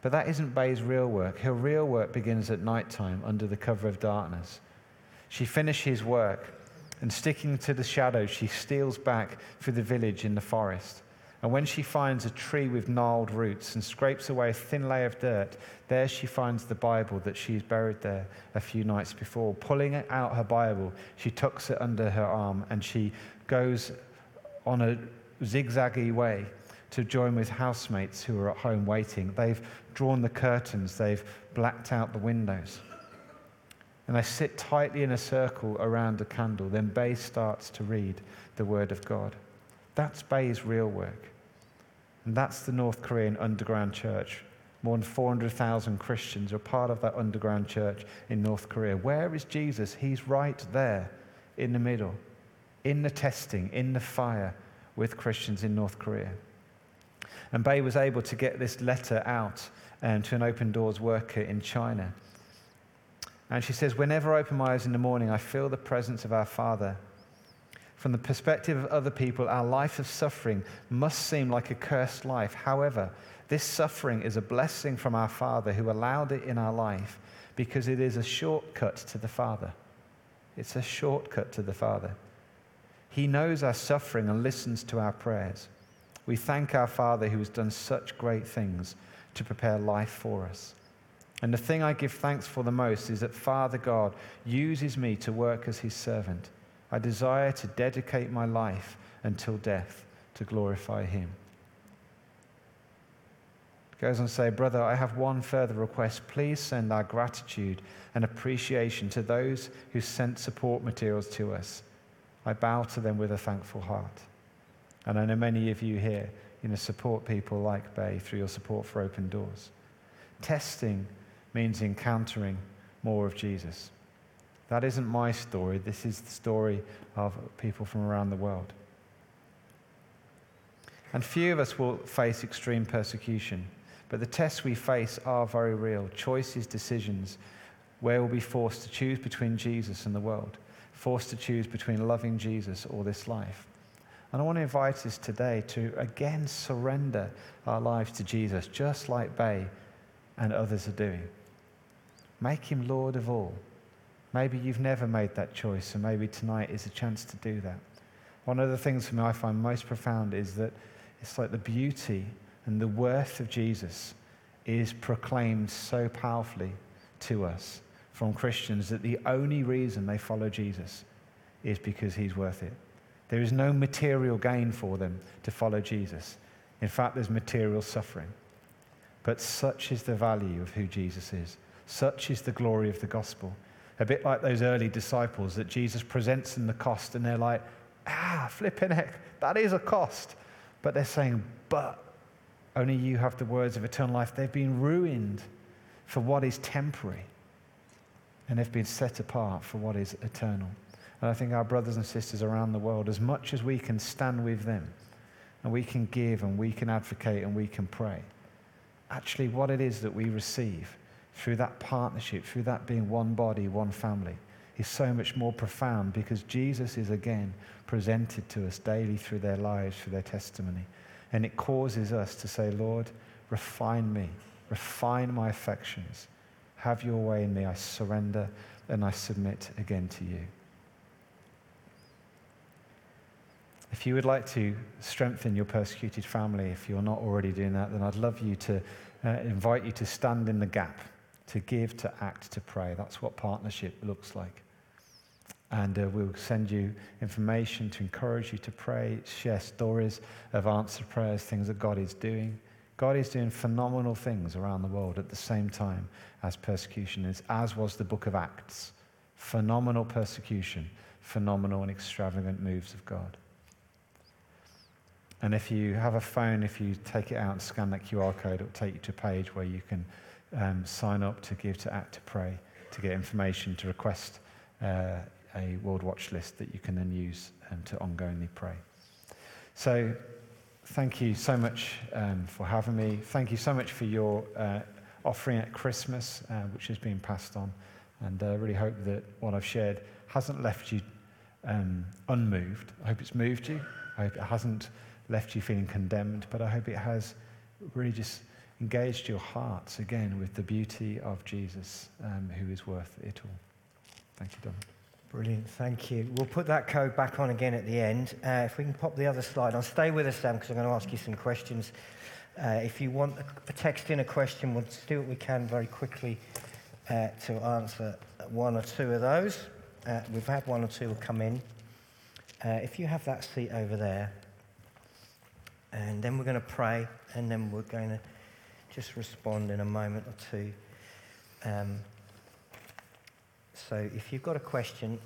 But that isn't Bay's real work. Her real work begins at night time under the cover of darkness. She finishes work and sticking to the shadows, she steals back through the village in the forest. And when she finds a tree with gnarled roots and scrapes away a thin layer of dirt, there she finds the Bible that she's buried there a few nights before. Pulling out her Bible, she tucks it under her arm and she goes on a zigzaggy way to join with housemates who are at home waiting. They've drawn the curtains, they've blacked out the windows. And they sit tightly in a circle around a candle. Then Bay starts to read the Word of God. That's Bay's real work. And that's the North Korean underground church. More than 400,000 Christians are part of that underground church in North Korea. Where is Jesus? He's right there in the middle, in the testing, in the fire with Christians in North Korea. And Bay was able to get this letter out um, to an Open Doors worker in China. And she says, Whenever I open my eyes in the morning, I feel the presence of our Father. From the perspective of other people, our life of suffering must seem like a cursed life. However, this suffering is a blessing from our Father who allowed it in our life because it is a shortcut to the Father. It's a shortcut to the Father. He knows our suffering and listens to our prayers. We thank our Father who has done such great things to prepare life for us. And the thing I give thanks for the most is that Father God uses me to work as his servant. I desire to dedicate my life until death to glorify him. Goes on to say, Brother, I have one further request. Please send our gratitude and appreciation to those who sent support materials to us. I bow to them with a thankful heart. And I know many of you here you know, support people like Bay through your support for Open Doors. Testing means encountering more of Jesus. That isn't my story. This is the story of people from around the world. And few of us will face extreme persecution, but the tests we face are very real choices, decisions, where we'll be forced to choose between Jesus and the world, forced to choose between loving Jesus or this life. And I want to invite us today to again surrender our lives to Jesus, just like Bay and others are doing. Make him Lord of all. Maybe you've never made that choice, and maybe tonight is a chance to do that. One of the things for me I find most profound is that it's like the beauty and the worth of Jesus is proclaimed so powerfully to us from Christians that the only reason they follow Jesus is because he's worth it. There is no material gain for them to follow Jesus. In fact, there's material suffering. But such is the value of who Jesus is. Such is the glory of the gospel. A bit like those early disciples that Jesus presents them the cost, and they're like, ah, flipping heck, that is a cost. But they're saying, but only you have the words of eternal life. They've been ruined for what is temporary, and they've been set apart for what is eternal. And I think our brothers and sisters around the world, as much as we can stand with them, and we can give, and we can advocate, and we can pray, actually, what it is that we receive through that partnership, through that being one body, one family, is so much more profound because Jesus is again presented to us daily through their lives, through their testimony. And it causes us to say, Lord, refine me, refine my affections. Have your way in me. I surrender and I submit again to you. If you would like to strengthen your persecuted family, if you're not already doing that, then I'd love you to uh, invite you to stand in the gap, to give, to act, to pray. That's what partnership looks like. And uh, we'll send you information to encourage you to pray, share stories of answered prayers, things that God is doing. God is doing phenomenal things around the world at the same time as persecution is, as was the book of Acts. Phenomenal persecution, phenomenal and extravagant moves of God. And if you have a phone, if you take it out and scan that QR code, it will take you to a page where you can um, sign up to give, to act, to pray, to get information, to request uh, a World Watch list that you can then use um, to ongoingly pray. So, thank you so much um, for having me. Thank you so much for your uh, offering at Christmas, uh, which has been passed on. And I really hope that what I've shared hasn't left you um, unmoved. I hope it's moved you. I hope it hasn't left you feeling condemned, but I hope it has really just engaged your hearts again with the beauty of Jesus, um, who is worth it all. Thank you, Don. Brilliant, thank you. We'll put that code back on again at the end. Uh, if we can pop the other slide on, stay with us, Sam, because I'm going to ask you some questions. Uh, if you want a text in a question, we'll do what we can very quickly uh, to answer one or two of those. Uh, we've had one or two come in. Uh, if you have that seat over there, and then we're going to pray, and then we're going to just respond in a moment or two. Um, so if you've got a question,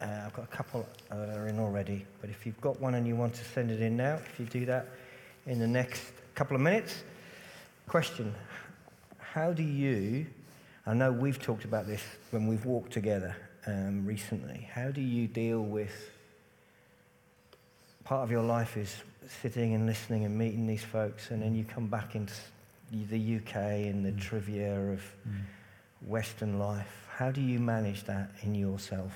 uh, I've got a couple that are in already, but if you've got one and you want to send it in now, if you do that in the next couple of minutes. Question How do you, I know we've talked about this when we've walked together um, recently, how do you deal with part of your life is sitting and listening and meeting these folks, and then you come back into the UK and the mm. trivia of mm. Western life. How do you manage that in yourself?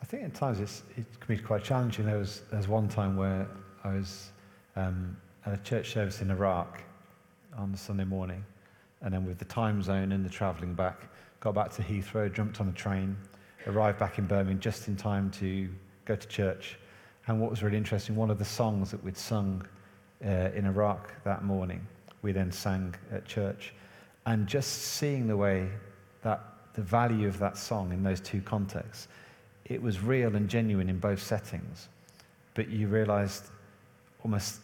I think at times it's, it can be quite challenging. There was, there was one time where I was um, at a church service in Iraq on the Sunday morning, and then with the time zone and the travelling back, got back to Heathrow, jumped on a train, arrived back in Birmingham just in time to go to church and what was really interesting, one of the songs that we'd sung uh, in Iraq that morning, we then sang at church. And just seeing the way that the value of that song in those two contexts, it was real and genuine in both settings. But you realized almost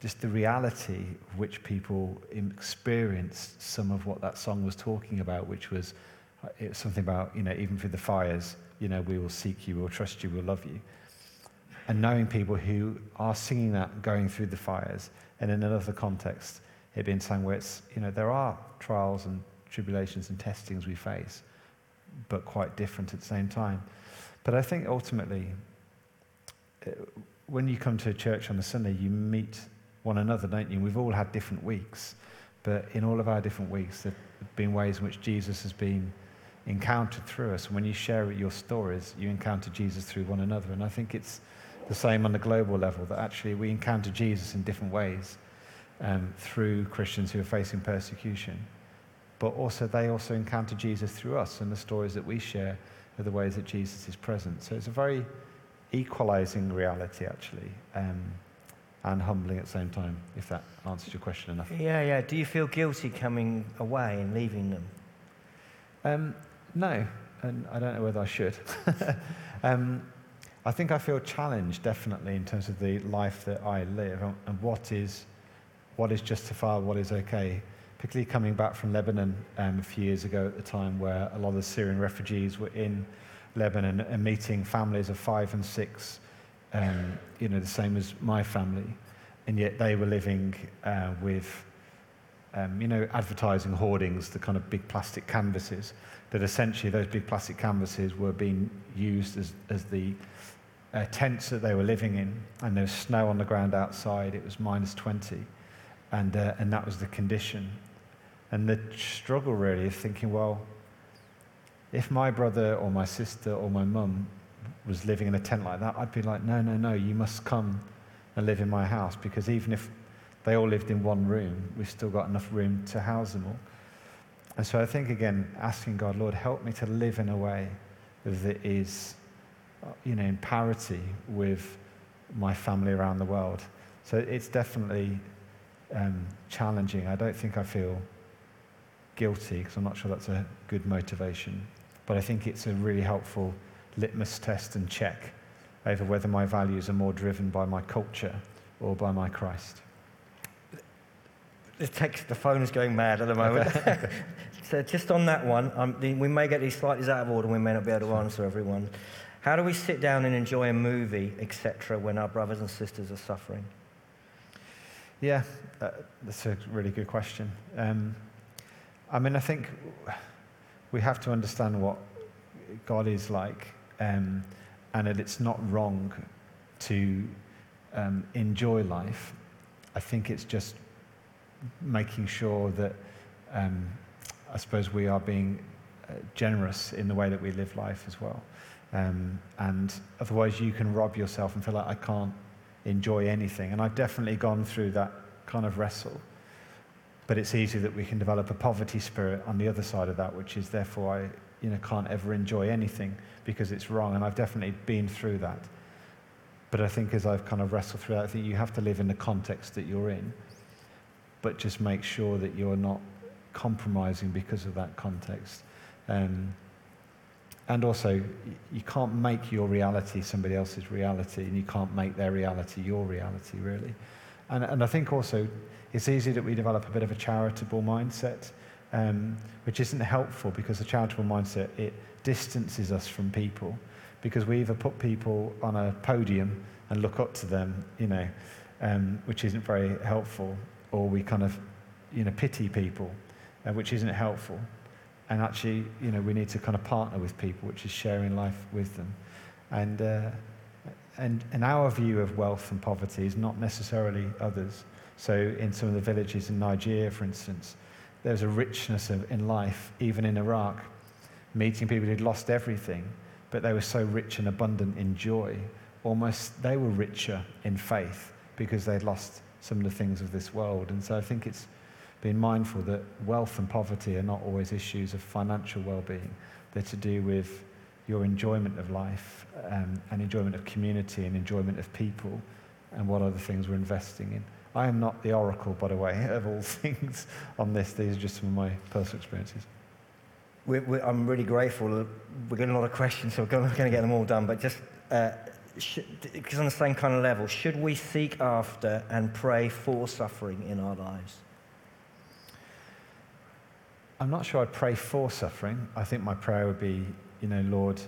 just the reality of which people experienced some of what that song was talking about, which was uh, was something about, you know, even through the fires, you know, we will seek you, we'll trust you, we'll love you and knowing people who are singing that going through the fires. And in another context, it being sung where it's, you know, there are trials and tribulations and testings we face, but quite different at the same time. But I think ultimately, uh, when you come to a church on a Sunday, you meet one another, don't you? we've all had different weeks, but in all of our different weeks, there have been ways in which Jesus has been encountered through us. And when you share your stories, you encounter Jesus through one another. And I think it's the same on the global level, that actually we encounter Jesus in different ways. Um, through Christians who are facing persecution. But also, they also encounter Jesus through us, and the stories that we share are the ways that Jesus is present. So it's a very equalizing reality, actually, um, and humbling at the same time, if that answers your question enough. Yeah, yeah. Do you feel guilty coming away and leaving them? Um, no, and I don't know whether I should. um, I think I feel challenged, definitely, in terms of the life that I live and what is, what is justified, what is okay. Particularly coming back from Lebanon um, a few years ago at the time, where a lot of the Syrian refugees were in Lebanon and meeting families of five and six, um, you know, the same as my family, and yet they were living uh, with, um, you know, advertising hoardings, the kind of big plastic canvases, that essentially those big plastic canvases were being used as, as the uh, tents that they were living in, and there was snow on the ground outside. It was minus 20, and, uh, and that was the condition. And the struggle really of thinking, well, if my brother or my sister or my mum was living in a tent like that, I'd be like, no, no, no, you must come and live in my house because even if they all lived in one room, we've still got enough room to house them all. And so I think, again, asking God, Lord, help me to live in a way that is you know, in parity with my family around the world. So it's definitely um, challenging. I don't think I feel guilty because I'm not sure that's a good motivation. But I think it's a really helpful litmus test and check over whether my values are more driven by my culture or by my Christ. The text, the phone is going mad at the moment. so just on that one, um, we may get these slightly out of order. We may not be able to answer everyone. How do we sit down and enjoy a movie, etc., when our brothers and sisters are suffering? Yeah, uh, that's a really good question. Um, I mean, I think we have to understand what God is like, um, and that it's not wrong to um, enjoy life. I think it's just making sure that um, I suppose we are being uh, generous in the way that we live life as well. Um, and otherwise, you can rob yourself and feel like I can't enjoy anything. And I've definitely gone through that kind of wrestle. But it's easy that we can develop a poverty spirit on the other side of that, which is therefore I you know, can't ever enjoy anything because it's wrong. And I've definitely been through that. But I think as I've kind of wrestled through that, I think you have to live in the context that you're in, but just make sure that you're not compromising because of that context. Um, and also, you can't make your reality somebody else's reality, and you can't make their reality your reality, really. And, and I think also it's easy that we develop a bit of a charitable mindset, um, which isn't helpful because the charitable mindset, it distances us from people because we either put people on a podium and look up to them, you know, um, which isn't very helpful, or we kind of, you know, pity people, uh, which isn't helpful. And actually, you know, we need to kind of partner with people, which is sharing life with them. And, uh, and, and our view of wealth and poverty is not necessarily others. So in some of the villages in Nigeria, for instance, there's a richness of, in life, even in Iraq, meeting people who'd lost everything, but they were so rich and abundant in joy. Almost they were richer in faith because they'd lost some of the things of this world. And so I think it's being mindful that wealth and poverty are not always issues of financial well being, they're to do with your enjoyment of life um, and enjoyment of community and enjoyment of people and what other things we're investing in. I am not the oracle, by the way, of all things on this. These are just some of my personal experiences. We're, we're, I'm really grateful. We're getting a lot of questions, so we're going to get them all done. But just uh, because on the same kind of level, should we seek after and pray for suffering in our lives? I'm not sure I'd pray for suffering. I think my prayer would be, you know, Lord,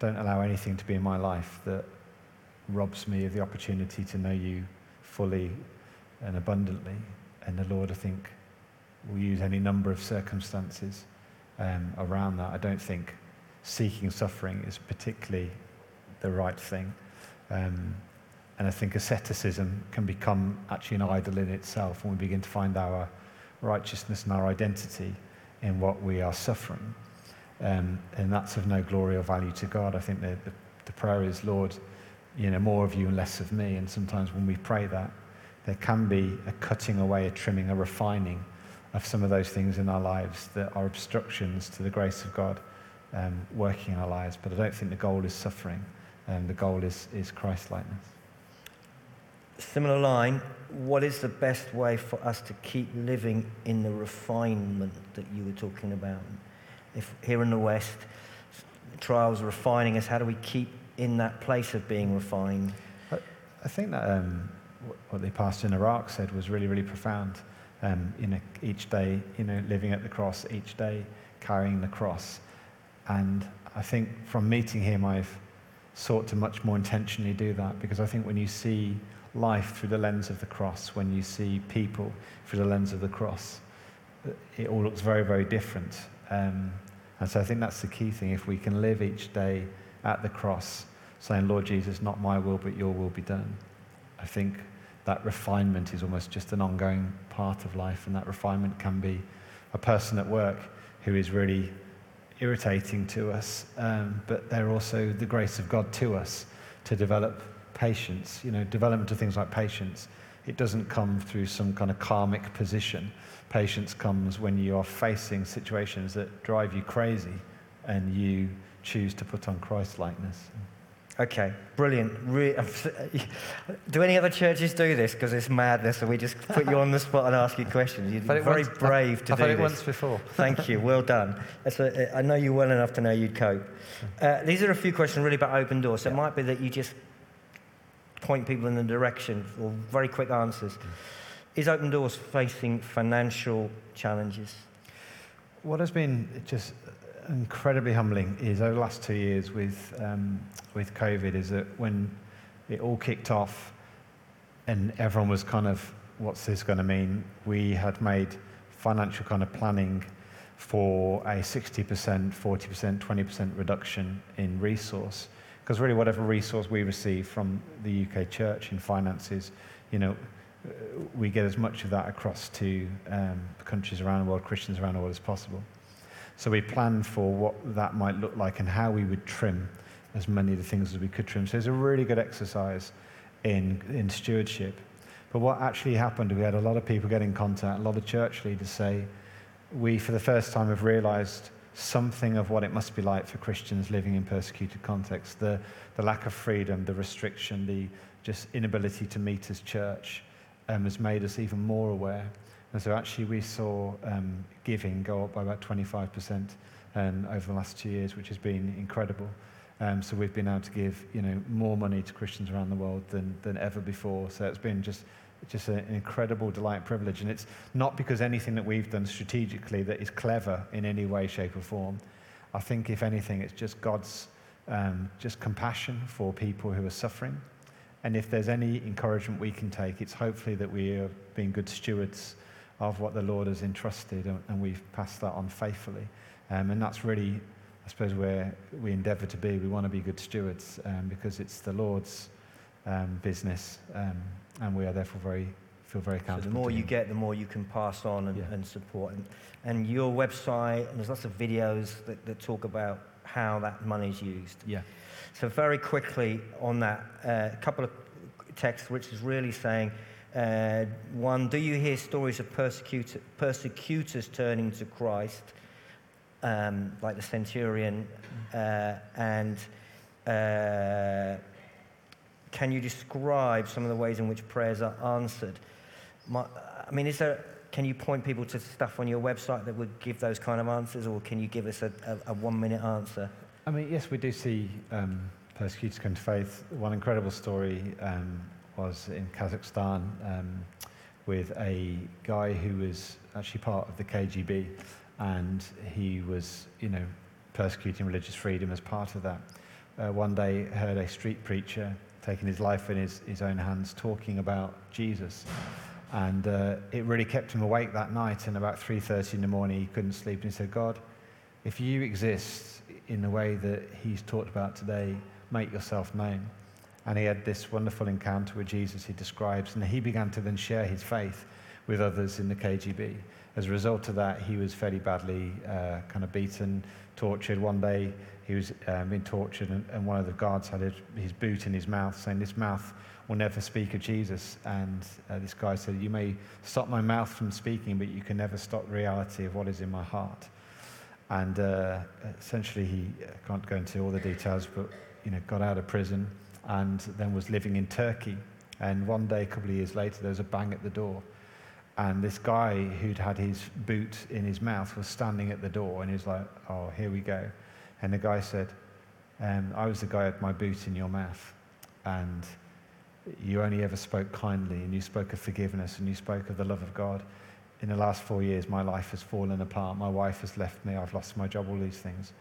don't allow anything to be in my life that robs me of the opportunity to know you fully and abundantly. And the Lord, I think, will use any number of circumstances um, around that. I don't think seeking suffering is particularly the right thing. Um, and I think asceticism can become actually an idol in itself when we begin to find our righteousness and our identity in what we are suffering. Um, and that's of no glory or value to God. I think the, the, the, prayer is, Lord, you know, more of you and less of me. And sometimes when we pray that, there can be a cutting away, a trimming, a refining of some of those things in our lives that are obstructions to the grace of God um, working in our lives. But I don't think the goal is suffering, and um, the goal is, is Christ likeness. Similar line, what is the best way for us to keep living in the refinement that you were talking about? If here in the West, trials are refining us, how do we keep in that place of being refined? I, I think that um, what they passed in Iraq said was really, really profound. Um, you know, each day, you know, living at the cross, each day carrying the cross. And I think from meeting him, I've sought to much more intentionally do that because I think when you see life through the lens of the cross, when you see people through the lens of the cross, it all looks very, very different. Um, and so I think that's the key thing. If we can live each day at the cross, saying, Lord Jesus, not my will, but your will be done, I think that refinement is almost just an ongoing part of life. And that refinement can be a person at work who is really irritating to us, um, but they're also the grace of God to us to develop patience. You know, development of things like patience, it doesn't come through some kind of karmic position. Patience comes when you are facing situations that drive you crazy and you choose to put on Christ likeness. Okay, brilliant. Re- do any other churches do this? Because it's madness, and we just put you on the spot and ask you questions. You're very once, brave to I've do this. it once before. Thank you. Well done. A, I know you well enough to know you'd cope. Uh, these are a few questions really about open doors. So yeah. it might be that you just point people in the direction or very quick answers. Is Open Doors facing financial challenges? What has been just incredibly humbling is over the last two years with, um, with COVID is that when it all kicked off and everyone was kind of, what's this going to mean? We had made financial kind of planning for a 60%, 40%, 20% reduction in resource. Because really, whatever resource we receive from the UK church in finances, you know, we get as much of that across to um, countries around the world, Christians around the world as possible. So we planned for what that might look like and how we would trim as many of the things as we could trim. So it's a really good exercise in, in stewardship. But what actually happened, we had a lot of people get in contact, a lot of church leaders say, we for the first time have realized something of what it must be like for Christians living in persecuted contexts the, the lack of freedom, the restriction, the just inability to meet as church um, has made us even more aware. And so actually we saw um, giving go up by about 25% um, over the last two years, which has been incredible. Um, so we've been able to give, you know, more money to Christians around the world than, than ever before. So it's been just, just an incredible delight and privilege. And it's not because anything that we've done strategically that is clever in any way, shape or form. I think, if anything, it's just God's um, just compassion for people who are suffering. And if there's any encouragement we can take, it's hopefully that we are being good stewards of what the Lord has entrusted, and we've passed that on faithfully. Um, and that's really, I suppose, where we endeavour to be. We want to be good stewards um, because it's the Lord's um, business, um, and we are therefore very feel very accountable. So the more you get, the more you can pass on and, yeah. and support. And, and, your website, and there's lots of videos that, that talk about how that money is used. Yeah. So very quickly on that, uh, a couple of texts which is really saying uh, one, do you hear stories of persecutor, persecutors turning to Christ, um, like the centurion? Uh, and uh, can you describe some of the ways in which prayers are answered? My, I mean, is there, can you point people to stuff on your website that would give those kind of answers, or can you give us a, a, a one minute answer? I mean, yes, we do see um, persecutors come to faith. One incredible story um, was in Kazakhstan um, with a guy who was actually part of the KGB, and he was, you know, persecuting religious freedom as part of that. Uh, one day, heard a street preacher taking his life in his, his own hands, talking about Jesus, and uh, it really kept him awake that night. And about 3:30 in the morning, he couldn't sleep, and he said, "God, if you exist in the way that he's talked about today, make yourself known." And he had this wonderful encounter with Jesus he describes, and he began to then share his faith with others in the KGB. As a result of that, he was fairly badly uh, kind of beaten, tortured. One day, he was um, being tortured, and, and, one of the guards had his, his boot in his mouth, saying, This mouth will never speak of Jesus. And uh, this guy said, You may stop my mouth from speaking, but you can never stop the reality of what is in my heart. And uh, essentially, he uh, can't go into all the details, but you know, got out of prison and then was living in Turkey. And one day, a couple of years later, there was a bang at the door. And this guy who'd had his boot in his mouth was standing at the door, and he was like, Oh, here we go. And the guy said, um, I was the guy with my boot in your mouth. And you only ever spoke kindly, and you spoke of forgiveness, and you spoke of the love of God. In the last four years, my life has fallen apart. My wife has left me. I've lost my job, all these things.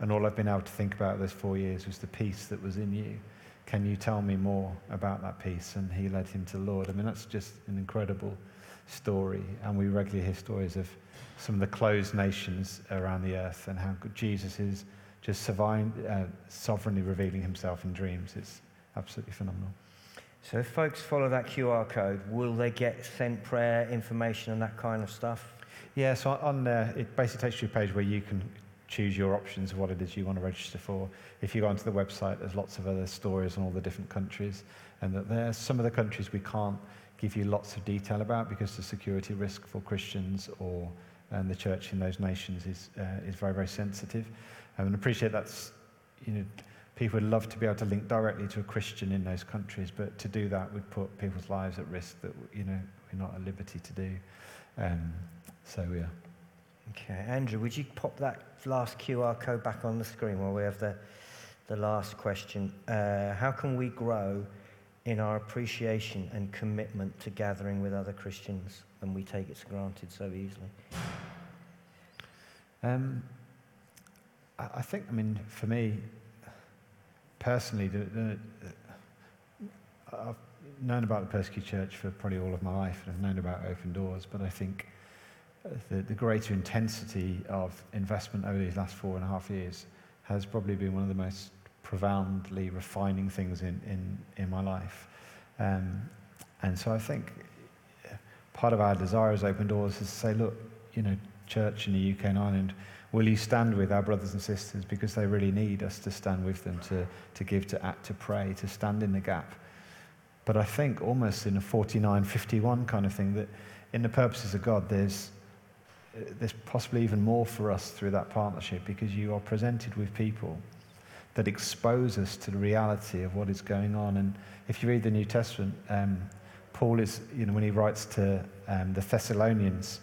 And all I've been able to think about those four years was the peace that was in you. Can you tell me more about that peace? And he led him to the Lord. I mean, that's just an incredible story. And we regularly hear stories of some of the closed nations around the earth and how Jesus is just uh, sovereignly revealing himself in dreams. It's absolutely phenomenal. So if folks follow that QR code, will they get sent prayer information and that kind of stuff? Yeah, so on there, it basically takes you to a page where you can choose your options of what it is you want to register for. If you go onto the website, there's lots of other stories on all the different countries, and that there's some of the countries we can't give you lots of detail about because the security risk for Christians or and the church in those nations is, uh, is very, very sensitive. Um, and appreciate that's, you know, people would love to be able to link directly to a Christian in those countries, but to do that would put people's lives at risk that, you know, we're not at liberty to do. Um, so, yeah. Okay, Andrew, would you pop that last QR code back on the screen while we have the, the last question? Uh, how can we grow in our appreciation and commitment to gathering with other Christians when we take it for granted so easily? Um, I think, I mean, for me, personally, the, the, I've known about the persecuted church for probably all of my life, and I've known about open doors, but I think the, the greater intensity of investment over these last four and a half years has probably been one of the most profoundly refining things in, in, in my life. Um, and so I think part of our desire as open doors is to say, look, you know, church in the UK and Ireland, Will you stand with our brothers and sisters because they really need us to stand with them, to, to give, to act, to pray, to stand in the gap? But I think almost in a 49 51 kind of thing that in the purposes of God, there's, there's possibly even more for us through that partnership because you are presented with people that expose us to the reality of what is going on. And if you read the New Testament, um, Paul is, you know, when he writes to um, the Thessalonians,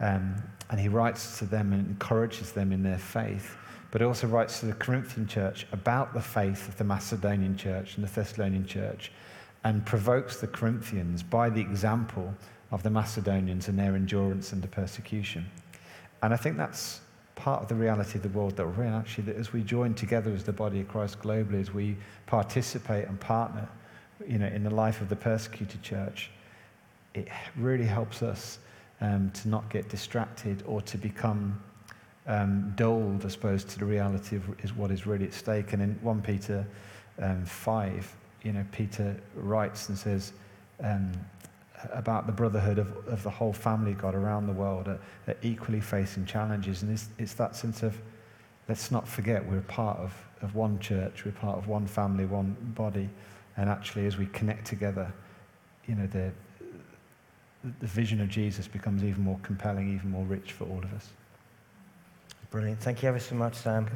um, and he writes to them and encourages them in their faith. But also writes to the Corinthian church about the faith of the Macedonian church and the Thessalonian church and provokes the Corinthians by the example of the Macedonians and their endurance under persecution. And I think that's part of the reality of the world that we're in, actually, that as we join together as the body of Christ globally, as we participate and partner you know, in the life of the persecuted church, it really helps us um, to not get distracted or to become um, dulled, I suppose, to the reality of is what is really at stake. And in 1 Peter um, 5, you know, Peter writes and says um, about the brotherhood of, of the whole family God around the world are, are equally facing challenges. And it's, it's that sense of let's not forget we're part of, of one church, we're part of one family, one body. And actually, as we connect together, you know, the, the vision of Jesus becomes even more compelling, even more rich for all of us. Brilliant. Thank you ever so much, Sam.